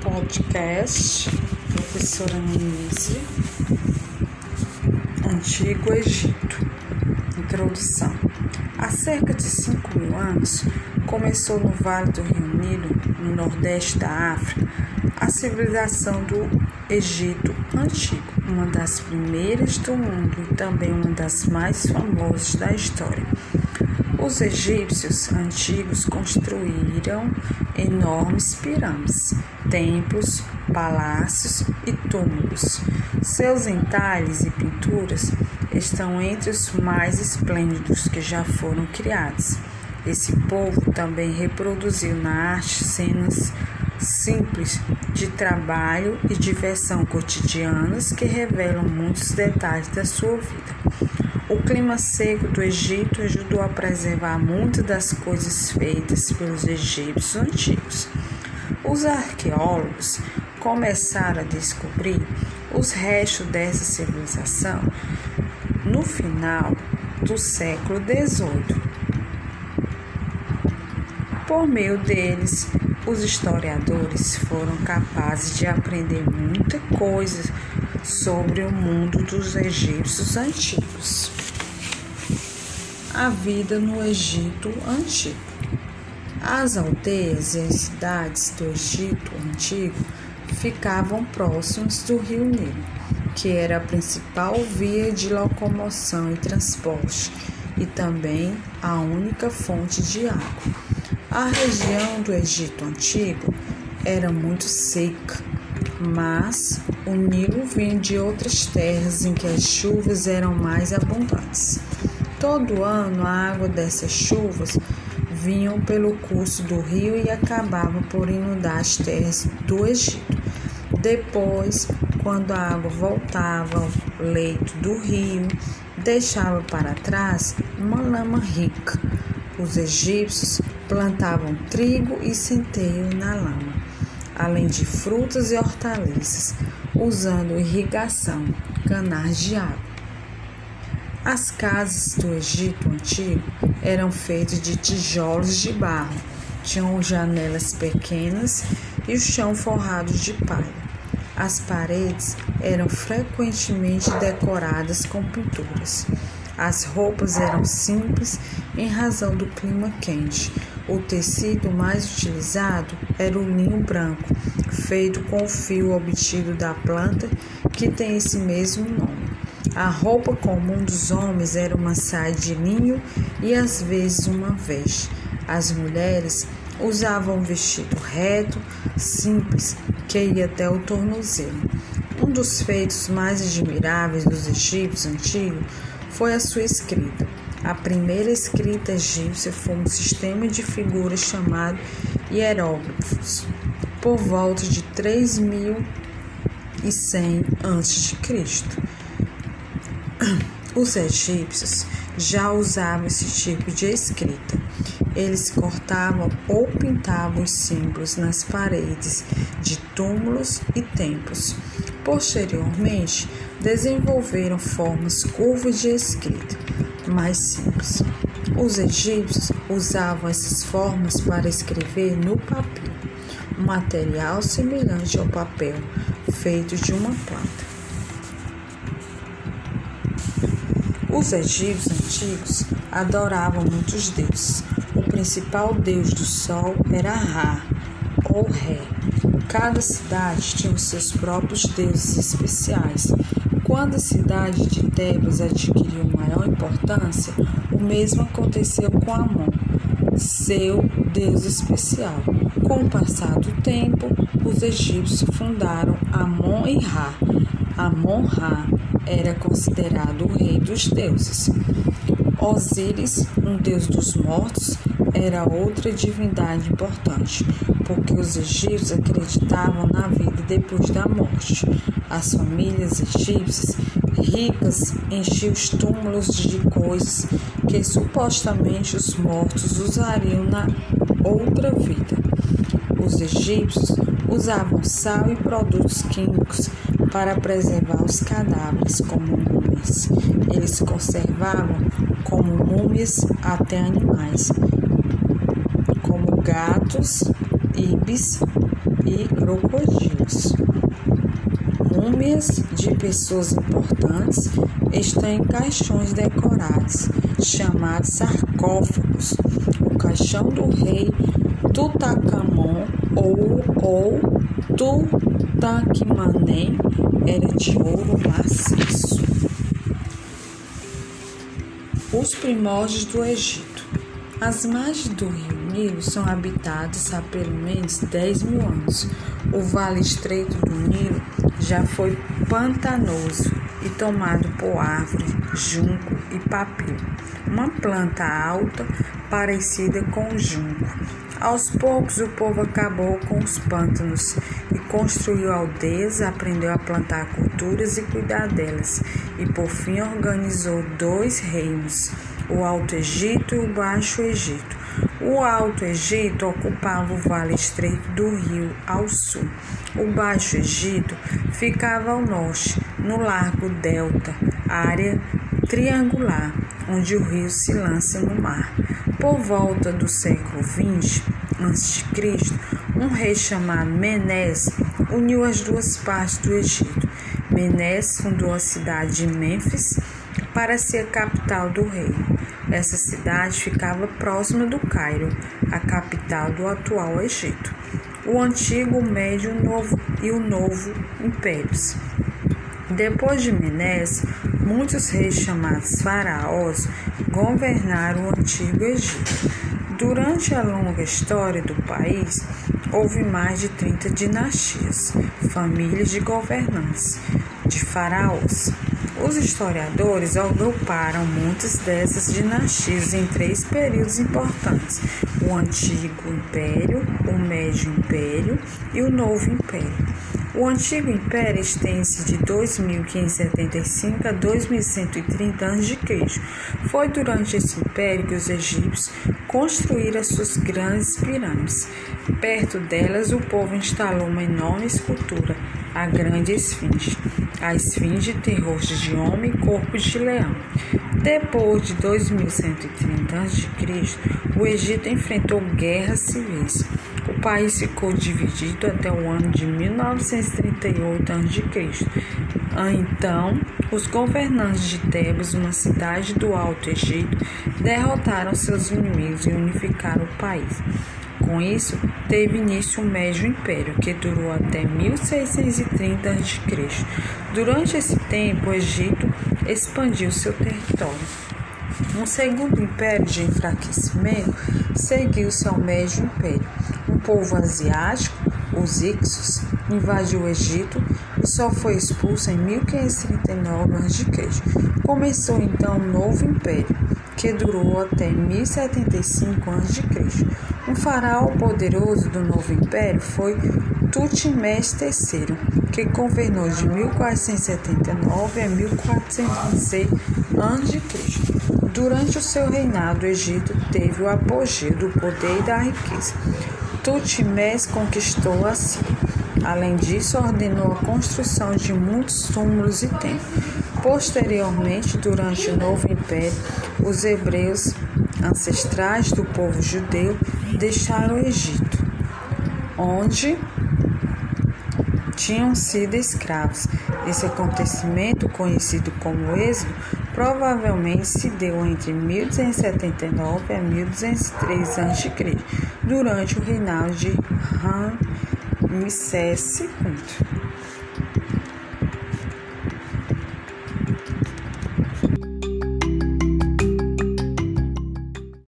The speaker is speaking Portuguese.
Podcast Professora Nise Antigo Egito. Introdução. Há cerca de 5 mil anos começou no Vale do Rio Nilo, no nordeste da África, a civilização do Egito Antigo, uma das primeiras do mundo e também uma das mais famosas da história. Os egípcios antigos construíram enormes pirâmides, templos, palácios e túmulos. Seus entalhes e pinturas estão entre os mais esplêndidos que já foram criados. Esse povo também reproduziu na arte cenas simples de trabalho e diversão cotidianas que revelam muitos detalhes da sua vida. O clima seco do Egito ajudou a preservar muitas das coisas feitas pelos egípcios antigos. Os arqueólogos começaram a descobrir os restos dessa civilização no final do século XVIII. Por meio deles, os historiadores foram capazes de aprender muita coisa sobre o mundo dos egípcios antigos. A vida no Egito Antigo. As aldeias e as cidades do Egito Antigo ficavam próximas do rio Nilo, que era a principal via de locomoção e transporte e também a única fonte de água. A região do Egito Antigo era muito seca mas o Nilo vinha de outras terras em que as chuvas eram mais abundantes. Todo ano a água dessas chuvas vinham pelo curso do rio e acabavam por inundar as terras do Egito. Depois, quando a água voltava ao leito do rio, deixava para trás uma lama rica. Os egípcios plantavam trigo e centeio na lama além de frutas e hortaliças, usando irrigação, canais de água. As casas do Egito Antigo eram feitas de tijolos de barro, tinham janelas pequenas e o chão forrado de palha. As paredes eram frequentemente decoradas com pinturas. As roupas eram simples em razão do clima quente, o tecido mais utilizado era o linho branco, feito com o fio obtido da planta que tem esse mesmo nome. A roupa comum dos homens era uma saia de linho e às vezes uma veste. As mulheres usavam um vestido reto, simples, que ia até o tornozelo. Um dos feitos mais admiráveis dos egípcios antigos foi a sua escrita. A primeira escrita egípcia foi um sistema de figuras chamado hieróglifos, por volta de 3100 a.C. Os egípcios já usavam esse tipo de escrita. Eles cortavam ou pintavam os símbolos nas paredes de túmulos e templos. Posteriormente, desenvolveram formas curvas de escrita mais simples. Os egípcios usavam essas formas para escrever no papel, um material semelhante ao papel feito de uma planta. Os egípcios antigos adoravam muitos deuses. O principal deus do sol era Ra, ou Ré. Cada cidade tinha os seus próprios deuses especiais, quando a cidade de Tebas adquiriu maior importância, o mesmo aconteceu com Amon, seu deus especial. Com o passar do tempo, os egípcios fundaram Amon e Ra. Amon-Ra era considerado o rei dos deuses. Osíris, um deus dos mortos, era outra divindade importante, porque os egípcios acreditavam na vida depois da morte. As famílias egípcias ricas enchiam os túmulos de coisas que supostamente os mortos usariam na outra vida. Os egípcios usavam sal e produtos químicos para preservar os cadáveres como múmias. Eles conservavam como múmias até animais, como gatos, ibis e crocodilos. Múmias de pessoas importantes estão em caixões decorados, chamados sarcófagos. O caixão do rei Tutankhamon ou, ou Tutankhamen era de ouro maciço. Os primórdios do Egito. As margens do rio Nilo são habitadas há pelo menos 10 mil anos. O vale estreito do Nilo já foi pantanoso e tomado por árvore, junco e papel, uma planta alta parecida com o junco. Aos poucos, o povo acabou com os pântanos e construiu aldeias, aprendeu a plantar culturas e cuidar delas, e por fim organizou dois reinos, o Alto Egito e o Baixo Egito. O Alto Egito ocupava o vale estreito do rio ao sul. O Baixo Egito ficava ao norte, no Largo Delta, área triangular, onde o rio se lança no mar. Por volta do século XX a.C., um rei chamado Menes uniu as duas partes do Egito. Menes fundou a cidade de Mênfis para ser a capital do reino. Essa cidade ficava próxima do Cairo, a capital do atual Egito. O antigo, o médio novo e o novo impérios. Depois de Menes, muitos reis chamados faraós governaram o antigo Egito. Durante a longa história do país, houve mais de 30 dinastias, famílias de governantes, de faraós. Os historiadores agruparam muitas dessas dinastias em três períodos importantes: o Antigo Império, o Médio Império e o Novo Império. O Antigo Império estende-se de 2575 a 2130 a.C. Foi durante esse império que os egípcios construíram as suas grandes pirâmides. Perto delas, o povo instalou uma enorme escultura, a Grande Esfinge. A esfinge tem rosto de homem e corpo de leão. Depois de 2130 a.C., o Egito enfrentou guerras civis. O país ficou dividido até o ano de 1938 a.C. Então, os governantes de Tebas, uma cidade do Alto Egito, derrotaram seus inimigos e unificaram o país. Com isso, teve início o Médio Império, que durou até 1630 a.C. Durante esse tempo, o Egito expandiu seu território. Um segundo império de enfraquecimento seguiu-se ao Médio Império. Um povo asiático, os Ixos, invadiu o Egito e só foi expulso em 1539 a.C. Começou então um novo império, que durou até 1075 a.C. Um faraó poderoso do novo império foi Tutmés III, que governou de 1479 a 1426 a.C. Durante o seu reinado, o Egito teve o apogeu do poder e da riqueza. Tutmés conquistou a Síria. Além disso, ordenou a construção de muitos túmulos e templos. Posteriormente, durante o Novo Império, os hebreus ancestrais do povo judeu deixaram o Egito, onde tinham sido escravos. Esse acontecimento, conhecido como Êxodo, provavelmente se deu entre 1279 a 1203 a.C., durante o reinado de Ramsés II.